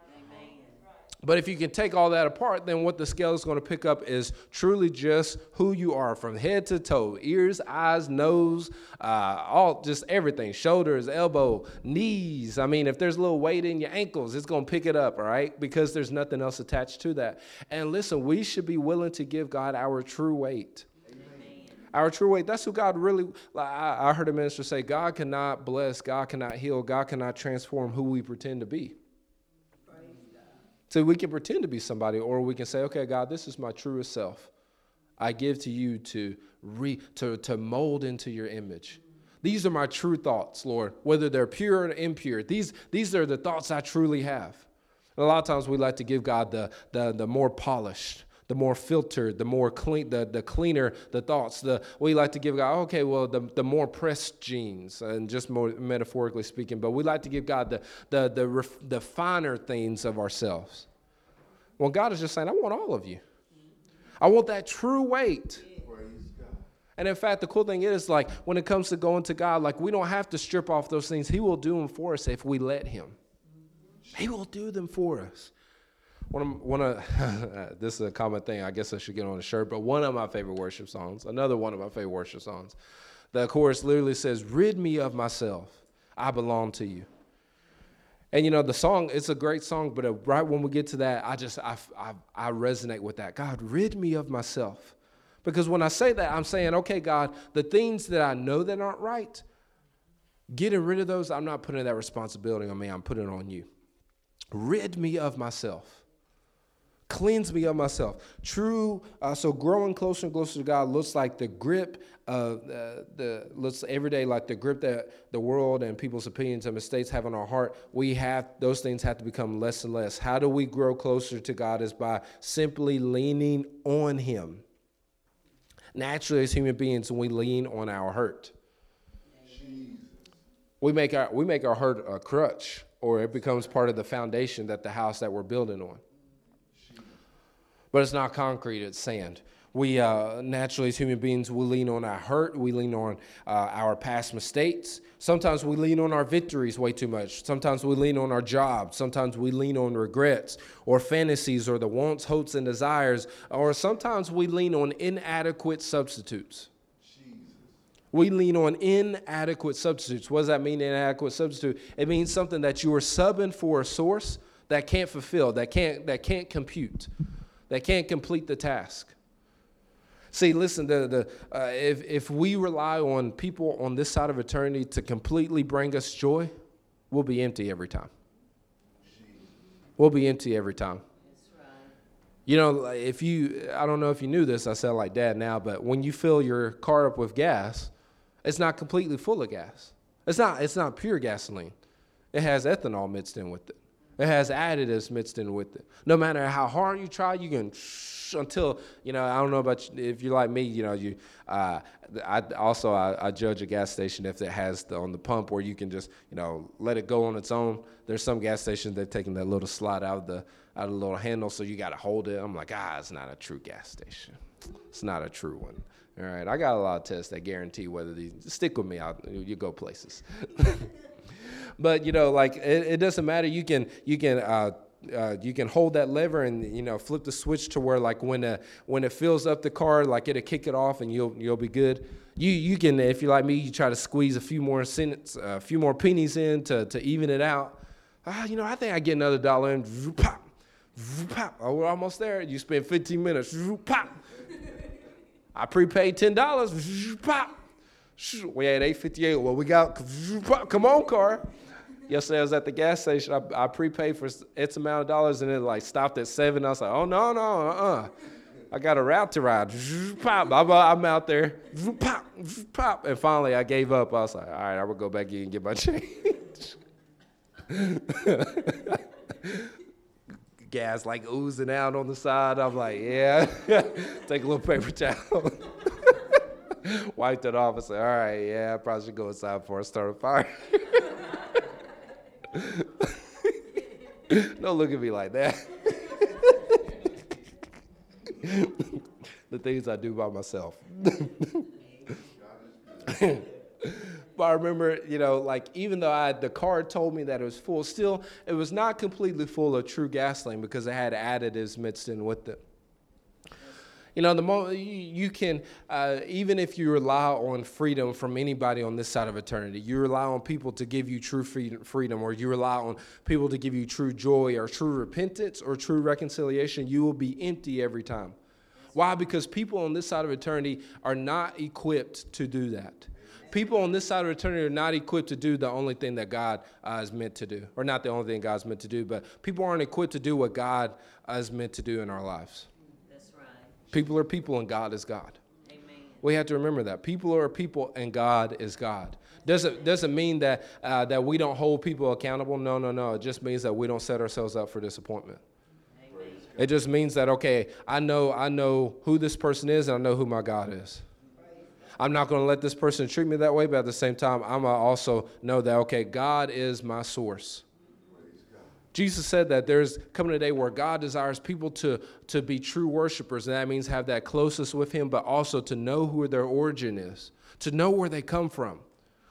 But if you can take all that apart, then what the scale is going to pick up is truly just who you are from head to toe ears, eyes, nose, uh, all just everything shoulders, elbow, knees. I mean, if there's a little weight in your ankles, it's going to pick it up, all right? Because there's nothing else attached to that. And listen, we should be willing to give God our true weight. Our true weight, that's who God really, I heard a minister say, God cannot bless, God cannot heal, God cannot transform who we pretend to be. So we can pretend to be somebody, or we can say, okay, God, this is my truest self. I give to you to re to, to mold into your image. These are my true thoughts, Lord, whether they're pure or impure. These, these are the thoughts I truly have. And a lot of times we like to give God the, the, the more polished, the more filtered, the more clean, the, the cleaner the thoughts. The we like to give God, okay, well, the, the more pressed jeans, and just more metaphorically speaking, but we like to give God the the the, the finer things of ourselves. Well, God is just saying, I want all of you. I want that true weight. And in fact, the cool thing is, like, when it comes to going to God, like, we don't have to strip off those things. He will do them for us if we let Him. He will do them for us. One of, one of this is a common thing. I guess I should get on a shirt, but one of my favorite worship songs, another one of my favorite worship songs, the chorus literally says, "Rid me of myself. I belong to you." And you know the song, it's a great song, but uh, right when we get to that, I just I, I, I resonate with that. God, rid me of myself, because when I say that, I'm saying, okay, God, the things that I know that aren't right, getting rid of those, I'm not putting that responsibility on me. I'm putting it on you. Rid me of myself cleanse me of myself. True, uh, so growing closer and closer to God looks like the grip of uh, the looks every day like the grip that the world and people's opinions and mistakes have on our heart. We have those things have to become less and less. How do we grow closer to God? Is by simply leaning on Him. Naturally, as human beings, we lean on our hurt. We make our we make our hurt a crutch, or it becomes part of the foundation that the house that we're building on but it's not concrete, it's sand. We uh, naturally, as human beings, we lean on our hurt, we lean on uh, our past mistakes. Sometimes we lean on our victories way too much. Sometimes we lean on our jobs. Sometimes we lean on regrets or fantasies or the wants, hopes, and desires. Or sometimes we lean on inadequate substitutes. We lean on inadequate substitutes. What does that mean, inadequate substitute? It means something that you are subbing for a source that can't fulfill, that can't, that can't compute. They can't complete the task. See, listen, the, the, uh, if, if we rely on people on this side of eternity to completely bring us joy, we'll be empty every time. We'll be empty every time. You know, if you, I don't know if you knew this, I sound like dad now, but when you fill your car up with gas, it's not completely full of gas. It's not, it's not pure gasoline. It has ethanol mixed in with it. It has additives mixed in with it. No matter how hard you try, you can until you know. I don't know about you, if you're like me. You know, you. Uh, I also I, I, judge a gas station if it has the, on the pump where you can just you know let it go on its own. There's some gas stations that taking that little slot out of the out of the little handle, so you got to hold it. I'm like, ah, it's not a true gas station. It's not a true one. All right, I got a lot of tests that guarantee whether these stick with me. I'll, you go places. But you know, like it, it doesn't matter. You can you can. Uh, uh, you can hold that lever and you know flip the switch to where like when when it fills up the car like it'll kick it off and you'll you'll be good. You you can if you're like me you try to squeeze a few more cents a few more pennies in to, to even it out. Ah, you know I think I get another dollar in. Pop, pop. Oh, we're almost there. You spend 15 minutes. Pop. I prepaid ten dollars. Pop. We had 858. Well, we got. Come on, car yesterday I was at the gas station. I, I prepaid for X amount of dollars and it like stopped at seven. I was like, oh, no, no, uh uh I got a route to ride. Pop. I'm out there. Pop, pop. And finally I gave up. I was like, all right, I will go back in and get my change. Gas like oozing out on the side. I'm like, yeah. Take a little paper towel. Wiped it off and said, all right, yeah, I probably should go inside before I start a fire. Don't look at me like that. the things I do by myself. but I remember, you know, like even though I the card told me that it was full, still it was not completely full of true gasoline because it had additives mixed in with it. You know, the moment you can, uh, even if you rely on freedom from anybody on this side of eternity, you rely on people to give you true freedom, or you rely on people to give you true joy, or true repentance, or true reconciliation, you will be empty every time. Why? Because people on this side of eternity are not equipped to do that. People on this side of eternity are not equipped to do the only thing that God uh, is meant to do, or not the only thing God's meant to do, but people aren't equipped to do what God uh, is meant to do in our lives. People are people and God is God. Amen. We have to remember that. People are people and God is God. Doesn't, doesn't mean that, uh, that we don't hold people accountable. No, no, no. It just means that we don't set ourselves up for disappointment. Amen. It just means that, okay, I know, I know who this person is and I know who my God is. I'm not going to let this person treat me that way, but at the same time, I'm going to also know that, okay, God is my source. Jesus said that there's coming a day where God desires people to, to be true worshipers, and that means have that closest with Him, but also to know who their origin is, to know where they come from.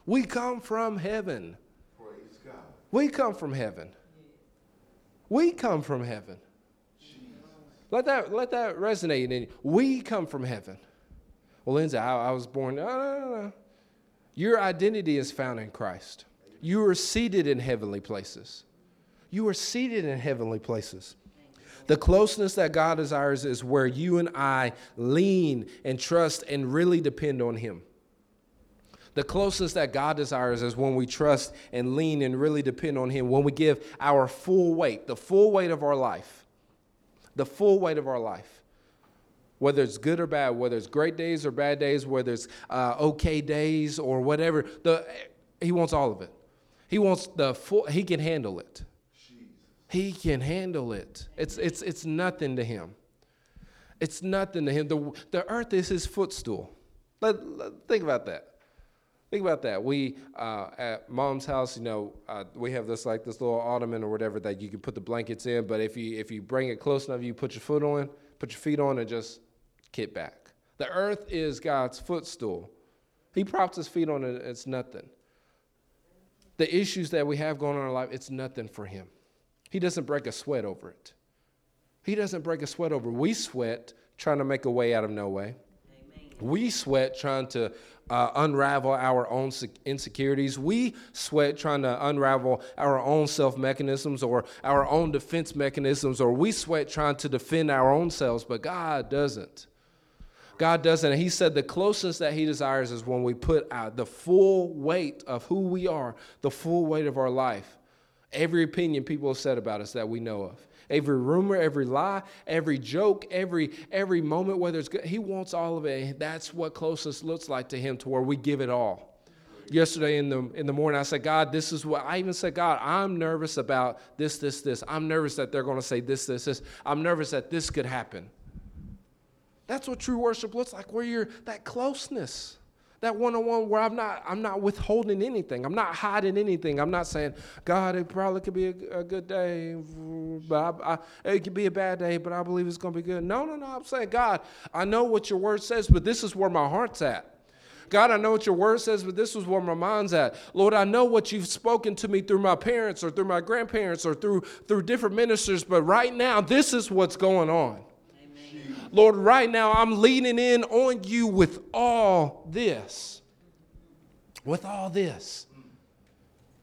We come from heaven. God. We come from heaven. We come from heaven. Let that, let that resonate in you. We come from heaven. Well, Lindsey, I, I was born. No, no, no, no. Your identity is found in Christ. You are seated in heavenly places. You are seated in heavenly places. The closeness that God desires is where you and I lean and trust and really depend on Him. The closeness that God desires is when we trust and lean and really depend on Him, when we give our full weight, the full weight of our life, the full weight of our life, whether it's good or bad, whether it's great days or bad days, whether it's uh, okay days or whatever. The, he wants all of it. He wants the full, He can handle it. He can handle it. It's, it's, it's nothing to him. It's nothing to him. The, the earth is his footstool. Let, let, think about that. Think about that. We uh, at mom's house, you know, uh, we have this like this little ottoman or whatever that you can put the blankets in. But if you if you bring it close enough, you put your foot on, put your feet on, and just kick back. The earth is God's footstool. He props his feet on it. It's nothing. The issues that we have going on in our life, it's nothing for him. He doesn't break a sweat over it. He doesn't break a sweat over it. We sweat trying to make a way out of no way. Amen. We sweat trying to uh, unravel our own insecurities. We sweat trying to unravel our own self mechanisms or our own defense mechanisms, or we sweat trying to defend our own selves, but God doesn't. God doesn't. He said the closest that He desires is when we put out the full weight of who we are, the full weight of our life Every opinion people have said about us that we know of. Every rumor, every lie, every joke, every every moment, whether it's good, he wants all of it. That's what closeness looks like to him, to where we give it all. Yesterday in the in the morning, I said, God, this is what I even said, God, I'm nervous about this, this, this. I'm nervous that they're going to say this, this, this. I'm nervous that this could happen. That's what true worship looks like, where you're that closeness that one-on-one where I'm not I'm not withholding anything. I'm not hiding anything. I'm not saying, God, it probably could be a, a good day, but I, I, it could be a bad day, but I believe it's going to be good. No, no, no. I'm saying, God, I know what your word says, but this is where my heart's at. God, I know what your word says, but this is where my mind's at. Lord, I know what you've spoken to me through my parents or through my grandparents or through through different ministers, but right now this is what's going on. Lord, right now I'm leaning in on you with all this. With all this.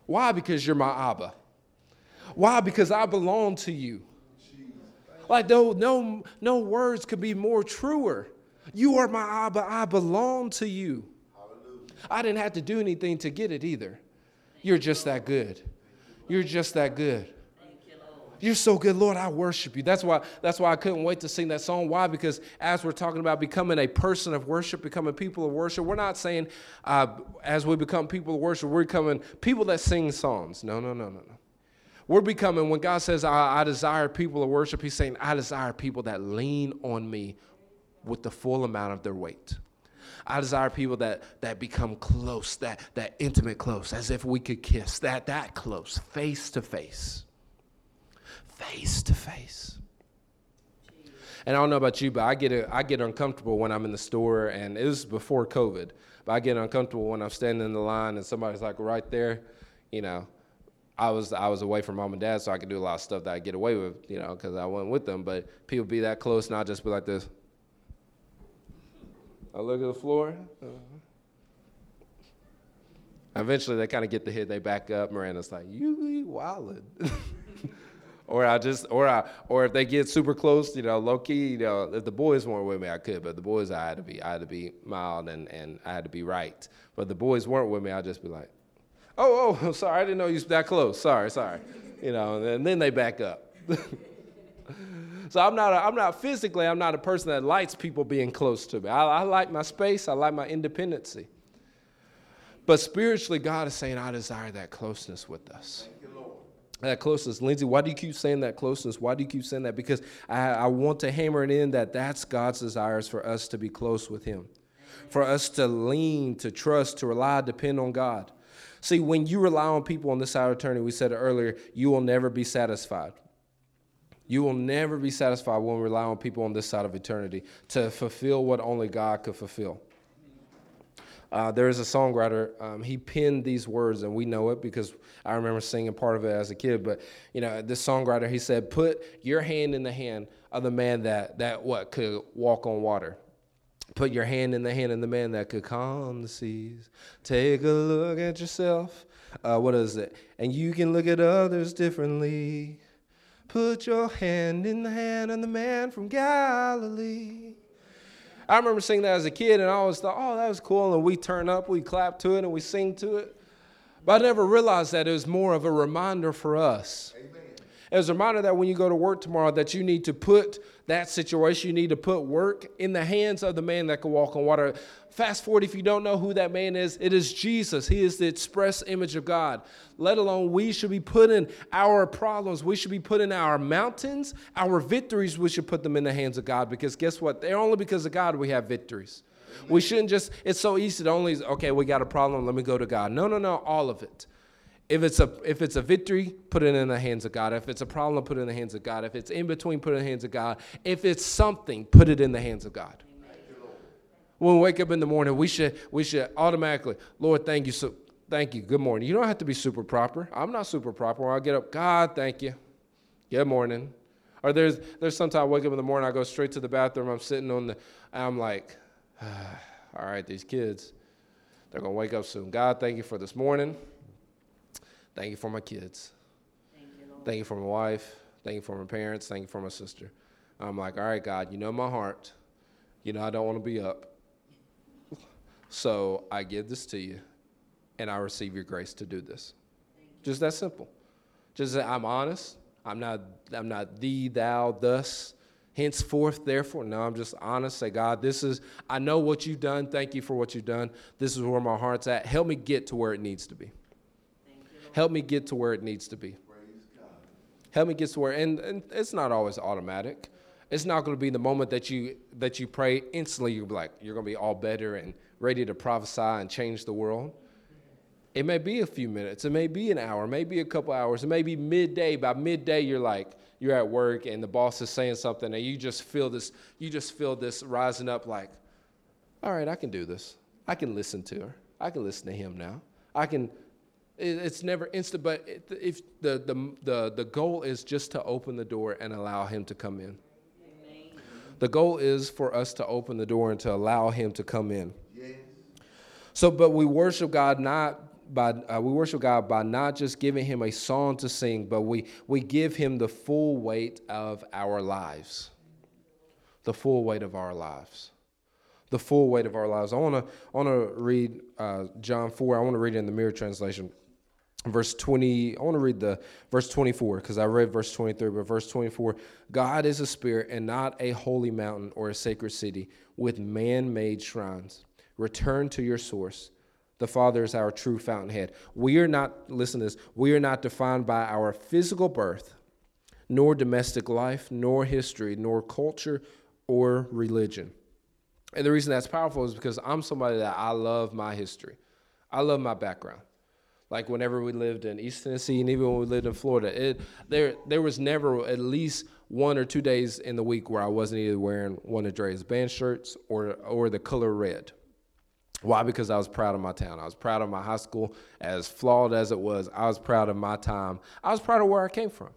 Why? Because you're my Abba. Why? Because I belong to you. Like no, no, no words could be more truer. You are my Abba. I belong to you. I didn't have to do anything to get it either. You're just that good. You're just that good. You're so good, Lord. I worship you. That's why, that's why I couldn't wait to sing that song. Why? Because as we're talking about becoming a person of worship, becoming people of worship, we're not saying uh, as we become people of worship, we're becoming people that sing songs. No, no, no, no, no. We're becoming, when God says, I, I desire people of worship, He's saying, I desire people that lean on me with the full amount of their weight. I desire people that that become close, that that intimate close, as if we could kiss, that that close, face to face face to face. And I don't know about you, but I get a, I get uncomfortable when I'm in the store, and it was before COVID. but I get uncomfortable when I'm standing in the line and somebody's like right there, you know. I was I was away from mom and dad, so I could do a lot of stuff that I get away with, you know, because I wasn't with them. But people be that close, and I'll just be like this. I look at the floor. Uh-huh. Eventually, they kind of get the hit. They back up. Miranda's like, "You wildin'." or I just, or I, or if they get super close, you know, low key, you know, if the boys weren't with me, I could, but the boys, I had to be, I had to be mild and and I had to be right. But the boys weren't with me, I'd just be like, "Oh, oh, sorry, I didn't know you was that close. Sorry, sorry," you know, and then they back up. so I'm not, a, I'm not physically, I'm not a person that likes people being close to me. I, I like my space, I like my independency. But spiritually, God is saying, I desire that closeness with us. That closeness. Lindsey, why do you keep saying that closeness? Why do you keep saying that? Because I, I want to hammer it in that that's God's desires for us to be close with Him, for us to lean, to trust, to rely, depend on God. See, when you rely on people on this side of eternity, we said earlier, you will never be satisfied. You will never be satisfied when we rely on people on this side of eternity to fulfill what only God could fulfill. Uh, there is a songwriter. Um, he penned these words, and we know it because I remember singing part of it as a kid. But you know, this songwriter, he said, "Put your hand in the hand of the man that that what could walk on water." Put your hand in the hand of the man that could calm the seas. Take a look at yourself. Uh, what is it? And you can look at others differently. Put your hand in the hand of the man from Galilee. I remember singing that as a kid, and I always thought, oh, that was cool. And we turn up, we clap to it, and we sing to it. But I never realized that it was more of a reminder for us. Amen. It was a reminder that when you go to work tomorrow, that you need to put that situation, you need to put work in the hands of the man that can walk on water. Fast forward, if you don't know who that man is, it is Jesus. He is the express image of God. Let alone we should be putting our problems, we should be putting our mountains, our victories, we should put them in the hands of God because guess what? They're only because of God we have victories. We shouldn't just, it's so easy to only, okay, we got a problem, let me go to God. No, no, no, all of it. If it's a if it's a victory, put it in the hands of God. If it's a problem, put it in the hands of God. If it's in between, put it in the hands of God. If it's something, put it in the hands of God when we wake up in the morning, we should we should automatically, Lord, thank you. So thank you. Good morning. You don't have to be super proper. I'm not super proper. When I get up, God, thank you. Good morning. Or there's there's sometimes I wake up in the morning, I go straight to the bathroom. I'm sitting on the, I'm like, ah, all right, these kids, they're gonna wake up soon. God, thank you for this morning. Thank you for my kids. Thank you, thank you for my wife. Thank you for my parents. Thank you for my sister. I'm like, all right, God, you know my heart. You know I don't want to be up. So I give this to you, and I receive your grace to do this. Just that simple. Just that I'm honest. I'm not. I'm not thee, thou, thus. Henceforth, therefore. No, I'm just honest. Say, God, this is. I know what you've done. Thank you for what you've done. This is where my heart's at. Help me get to where it needs to be. Help me get to where it needs to be. Help me get to where, and, and it's not always automatic. It's not going to be the moment that you that you pray instantly. You're like you're going to be all better and ready to prophesy and change the world. It may be a few minutes, it may be an hour, maybe a couple hours, it may be midday. By midday, you're like, you're at work and the boss is saying something and you just feel this, you just feel this rising up like, all right, I can do this. I can listen to her. I can listen to him now. I can, it's never instant, but if the, the, the, the goal is just to open the door and allow him to come in. The goal is for us to open the door and to allow him to come in. So, but we worship God not by uh, we worship God by not just giving Him a song to sing, but we we give Him the full weight of our lives, the full weight of our lives, the full weight of our lives. I want to I want to read uh, John four. I want to read it in the Mirror translation. Verse 20, I want to read the verse 24 because I read verse 23, but verse 24 God is a spirit and not a holy mountain or a sacred city with man made shrines Return to your source. The Father is our true fountainhead. We are not, listen to this, we are not defined by our physical birth, nor domestic life, nor history, nor culture or religion. And the reason that's powerful is because I'm somebody that I love my history. I love my background. Like whenever we lived in East Tennessee and even when we lived in Florida, it, there, there was never at least one or two days in the week where I wasn't either wearing one of Dre's band shirts or, or the color red. Why? Because I was proud of my town. I was proud of my high school, as flawed as it was. I was proud of my time. I was proud of where I came from.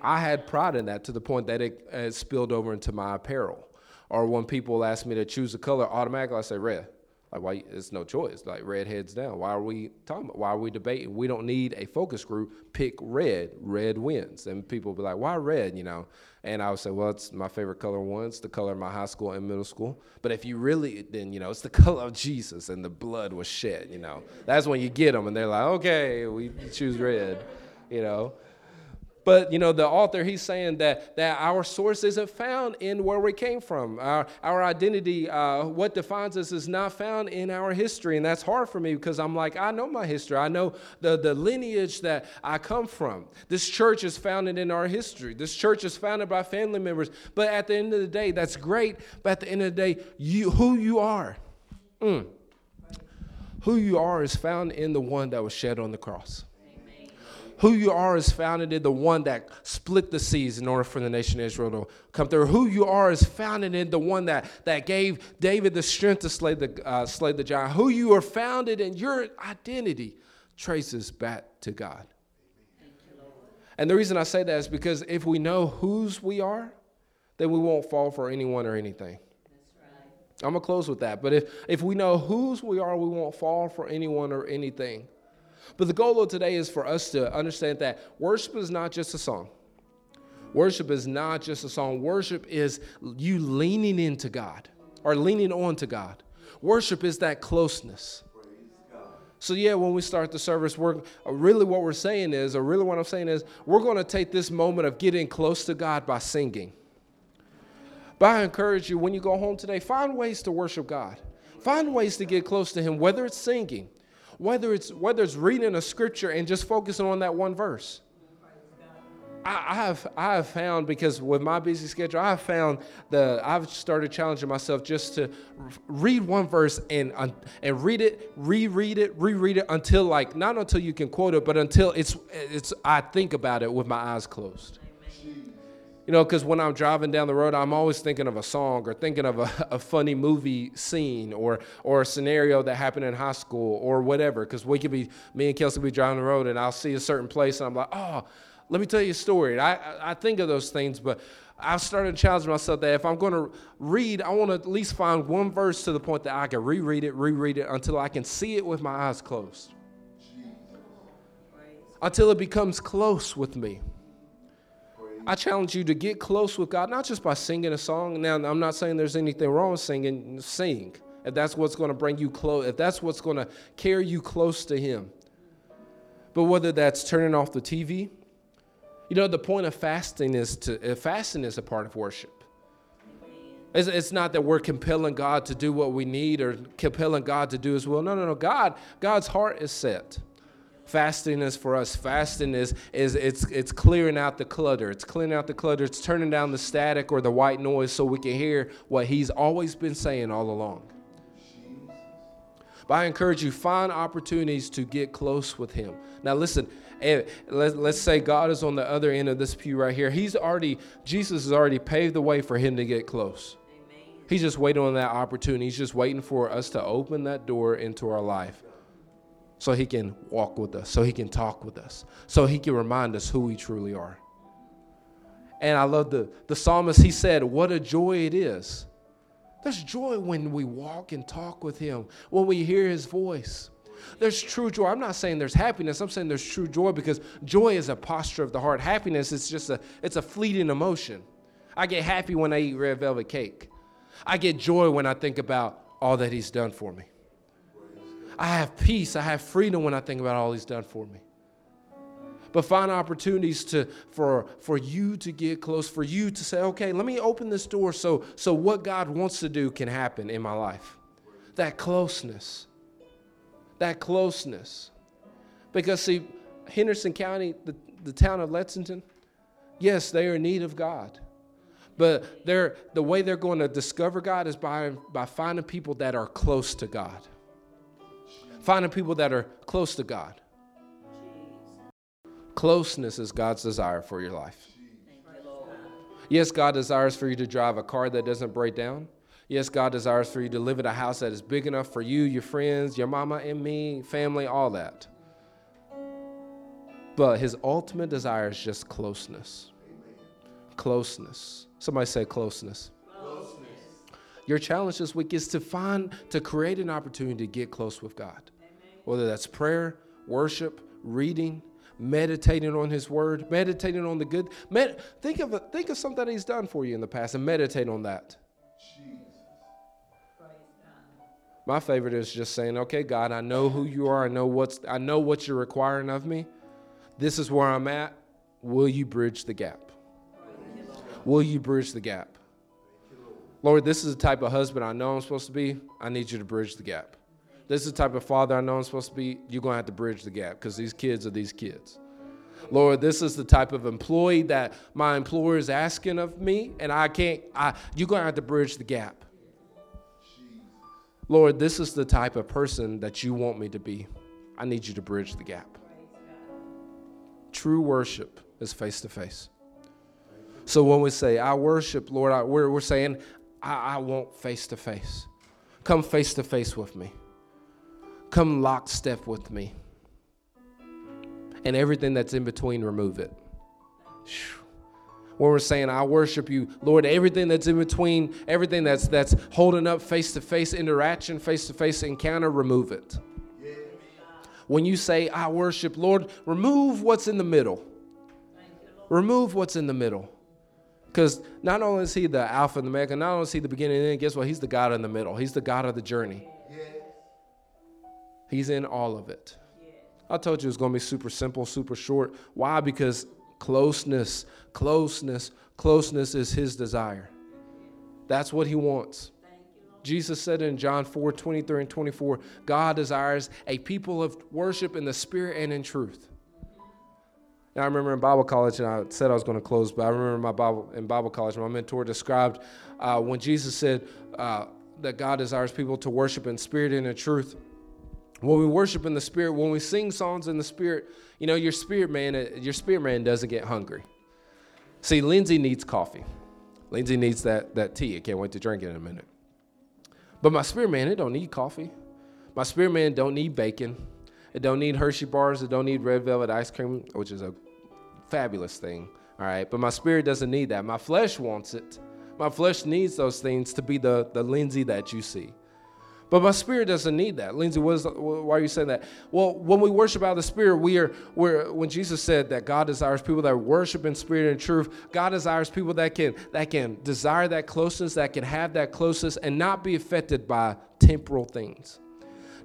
I had pride in that to the point that it, it spilled over into my apparel. Or when people ask me to choose a color, automatically I say red. Like why? It's no choice. Like red heads down. Why are we talking? About, why are we debating? We don't need a focus group. Pick red. Red wins. And people be like, why red? You know. And I would say, well, it's my favorite color. One, it's the color of my high school and middle school. But if you really, then you know, it's the color of Jesus, and the blood was shed. You know, that's when you get them, and they're like, okay, we choose red. You know. But you know, the author he's saying that that our source isn't found in where we came from. Our our identity, uh, what defines us, is not found in our history, and that's hard for me because I'm like, I know my history. I know the the lineage that I come from. This church is founded in our history. This church is founded by family members. But at the end of the day, that's great. But at the end of the day, you who you are. Mm, who you are is found in the one that was shed on the cross. Who you are is founded in the one that split the seas in order for the nation of Israel to come through. Who you are is founded in the one that, that gave David the strength to slay the, uh, slay the giant. Who you are founded in, your identity traces back to God. And the reason I say that is because if we know whose we are, then we won't fall for anyone or anything. I'm going to close with that. But if, if we know whose we are, we won't fall for anyone or anything. But the goal of today is for us to understand that worship is not just a song. Worship is not just a song. Worship is you leaning into God or leaning on to God. Worship is that closeness. So yeah, when we start the service, we're really what we're saying is, or really what I'm saying is, we're going to take this moment of getting close to God by singing. But I encourage you, when you go home today, find ways to worship God. Find ways to get close to Him, whether it's singing, whether it's whether it's reading a scripture and just focusing on that one verse. I, have I have found because with my busy schedule, I have found the I've started challenging myself just to read one verse and and read it, reread it, reread it until like not until you can quote it, but until it's it's I think about it with my eyes closed. You know, because when I'm driving down the road, I'm always thinking of a song or thinking of a, a funny movie scene or or a scenario that happened in high school or whatever. Because we could be, me and Kelsey be driving the road and I'll see a certain place and I'm like, oh, let me tell you a story. I, I think of those things, but I've started challenging myself that if I'm going to read, I want to at least find one verse to the point that I can reread it, reread it until I can see it with my eyes closed. Until it becomes close with me. I challenge you to get close with God, not just by singing a song. Now, I'm not saying there's anything wrong with singing, sing. If that's what's going to bring you close, if that's what's going to carry you close to Him. But whether that's turning off the TV, you know, the point of fasting is to, uh, fasting is a part of worship. It's, it's not that we're compelling God to do what we need or compelling God to do His will. No, no, no. God, God's heart is set. Fasting is for us. Fasting is, is it's, it's clearing out the clutter. It's clearing out the clutter. It's turning down the static or the white noise so we can hear what He's always been saying all along. But I encourage you, find opportunities to get close with Him. Now, listen, eh, let's say God is on the other end of this pew right here. He's already, Jesus has already paved the way for Him to get close. He's just waiting on that opportunity. He's just waiting for us to open that door into our life so he can walk with us, so he can talk with us, so he can remind us who we truly are. And I love the, the psalmist, he said, What a joy it is. There's joy when we walk and talk with him, when we hear his voice. There's true joy. I'm not saying there's happiness. I'm saying there's true joy because joy is a posture of the heart. Happiness is just a it's a fleeting emotion. I get happy when I eat red velvet cake. I get joy when I think about all that he's done for me. I have peace. I have freedom when I think about all He's done for me. But find opportunities to for for you to get close, for you to say, okay, let me open this door so so what God wants to do can happen in my life. That closeness. That closeness. Because see, Henderson County, the, the town of Lexington, yes, they are in need of God. But they're, the way they're going to discover God is by, by finding people that are close to God finding people that are close to God. Closeness is God's desire for your life. Yes, God desires for you to drive a car that doesn't break down. Yes, God desires for you to live in a house that is big enough for you, your friends, your mama and me, family, all that. But his ultimate desire is just closeness. Closeness. Somebody say closeness. Your challenge this week is to find, to create an opportunity to get close with God. Whether that's prayer, worship, reading, meditating on his word, meditating on the good. Med- think of think of something he's done for you in the past and meditate on that. My favorite is just saying, "Okay, God, I know who you are. I know what's I know what you're requiring of me. This is where I'm at. Will you bridge the gap? Will you bridge the gap? Lord, this is the type of husband I know I'm supposed to be. I need you to bridge the gap. This is the type of father I know I'm supposed to be. You're going to have to bridge the gap because these kids are these kids. Lord, this is the type of employee that my employer is asking of me, and I can't, I, you're going to have to bridge the gap. Lord, this is the type of person that you want me to be. I need you to bridge the gap. True worship is face to face. So when we say, I worship, Lord, I, we're, we're saying, I, I want face to face. Come face to face with me. Come lockstep with me. And everything that's in between, remove it. When we're saying, I worship you, Lord, everything that's in between, everything that's that's holding up face to face interaction, face to face encounter, remove it. When you say, I worship, Lord, remove what's in the middle. Remove what's in the middle. Because not only is he the Alpha and the Omega, not only is he the beginning and end, guess what? He's the God in the middle. He's the God of the journey. He's in all of it. I told you it was going to be super simple, super short. Why? Because Closeness, closeness, closeness is his desire. That's what he wants. Jesus said in John 4 23 and 24, God desires a people of worship in the spirit and in truth. And I remember in Bible college, and I said I was going to close, but I remember my Bible in Bible college, my mentor described uh, when Jesus said uh, that God desires people to worship in spirit and in truth. When we worship in the spirit, when we sing songs in the spirit, you know, your spirit man, uh, your spirit man doesn't get hungry. See, Lindsey needs coffee. Lindsey needs that, that tea. I can't wait to drink it in a minute. But my spirit man, it don't need coffee. My spirit man don't need bacon. It don't need Hershey bars. It don't need red velvet ice cream, which is a fabulous thing. All right. But my spirit doesn't need that. My flesh wants it. My flesh needs those things to be the, the Lindsey that you see. But my spirit doesn't need that. Lindsey, what is, why are you saying that? Well, when we worship out of the spirit, we are, we're, when Jesus said that God desires people that worship in spirit and truth, God desires people that can, that can desire that closeness, that can have that closeness and not be affected by temporal things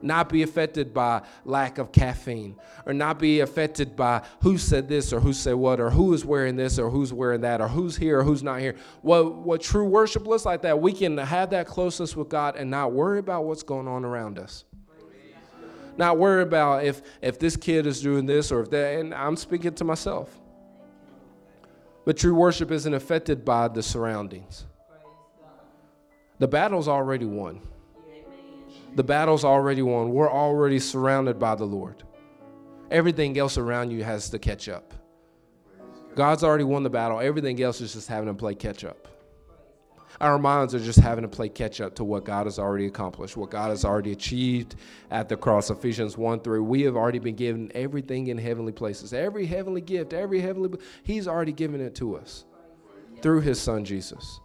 not be affected by lack of caffeine, or not be affected by who said this or who said what, or who is wearing this or who's wearing that, or who's here or who's not here. What, what true worship looks like that, we can have that closeness with God and not worry about what's going on around us. Not worry about if, if this kid is doing this or if that, and I'm speaking to myself. But true worship isn't affected by the surroundings. The battle's already won. The battle's already won. We're already surrounded by the Lord. Everything else around you has to catch up. God's already won the battle. Everything else is just having to play catch up. Our minds are just having to play catch up to what God has already accomplished, what God has already achieved at the cross. Ephesians 1 3. We have already been given everything in heavenly places. Every heavenly gift, every heavenly, He's already given it to us through His Son Jesus.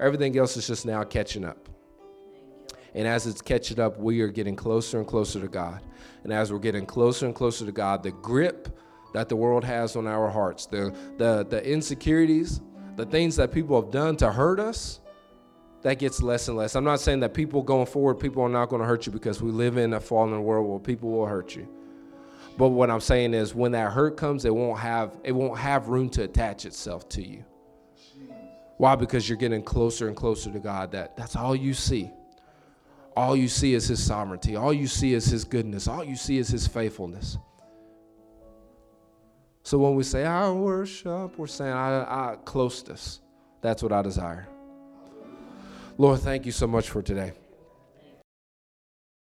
Everything else is just now catching up. And as it's catching up, we are getting closer and closer to God. And as we're getting closer and closer to God, the grip that the world has on our hearts, the, the, the insecurities, the things that people have done to hurt us, that gets less and less. I'm not saying that people going forward, people are not going to hurt you because we live in a fallen world where people will hurt you. But what I'm saying is when that hurt comes, it won't have it won't have room to attach itself to you. Why? Because you're getting closer and closer to God. That that's all you see all you see is his sovereignty. All you see is his goodness. All you see is his faithfulness. So when we say, I worship, we're saying, I, I closeness. That's what I desire. Lord, thank you so much for today.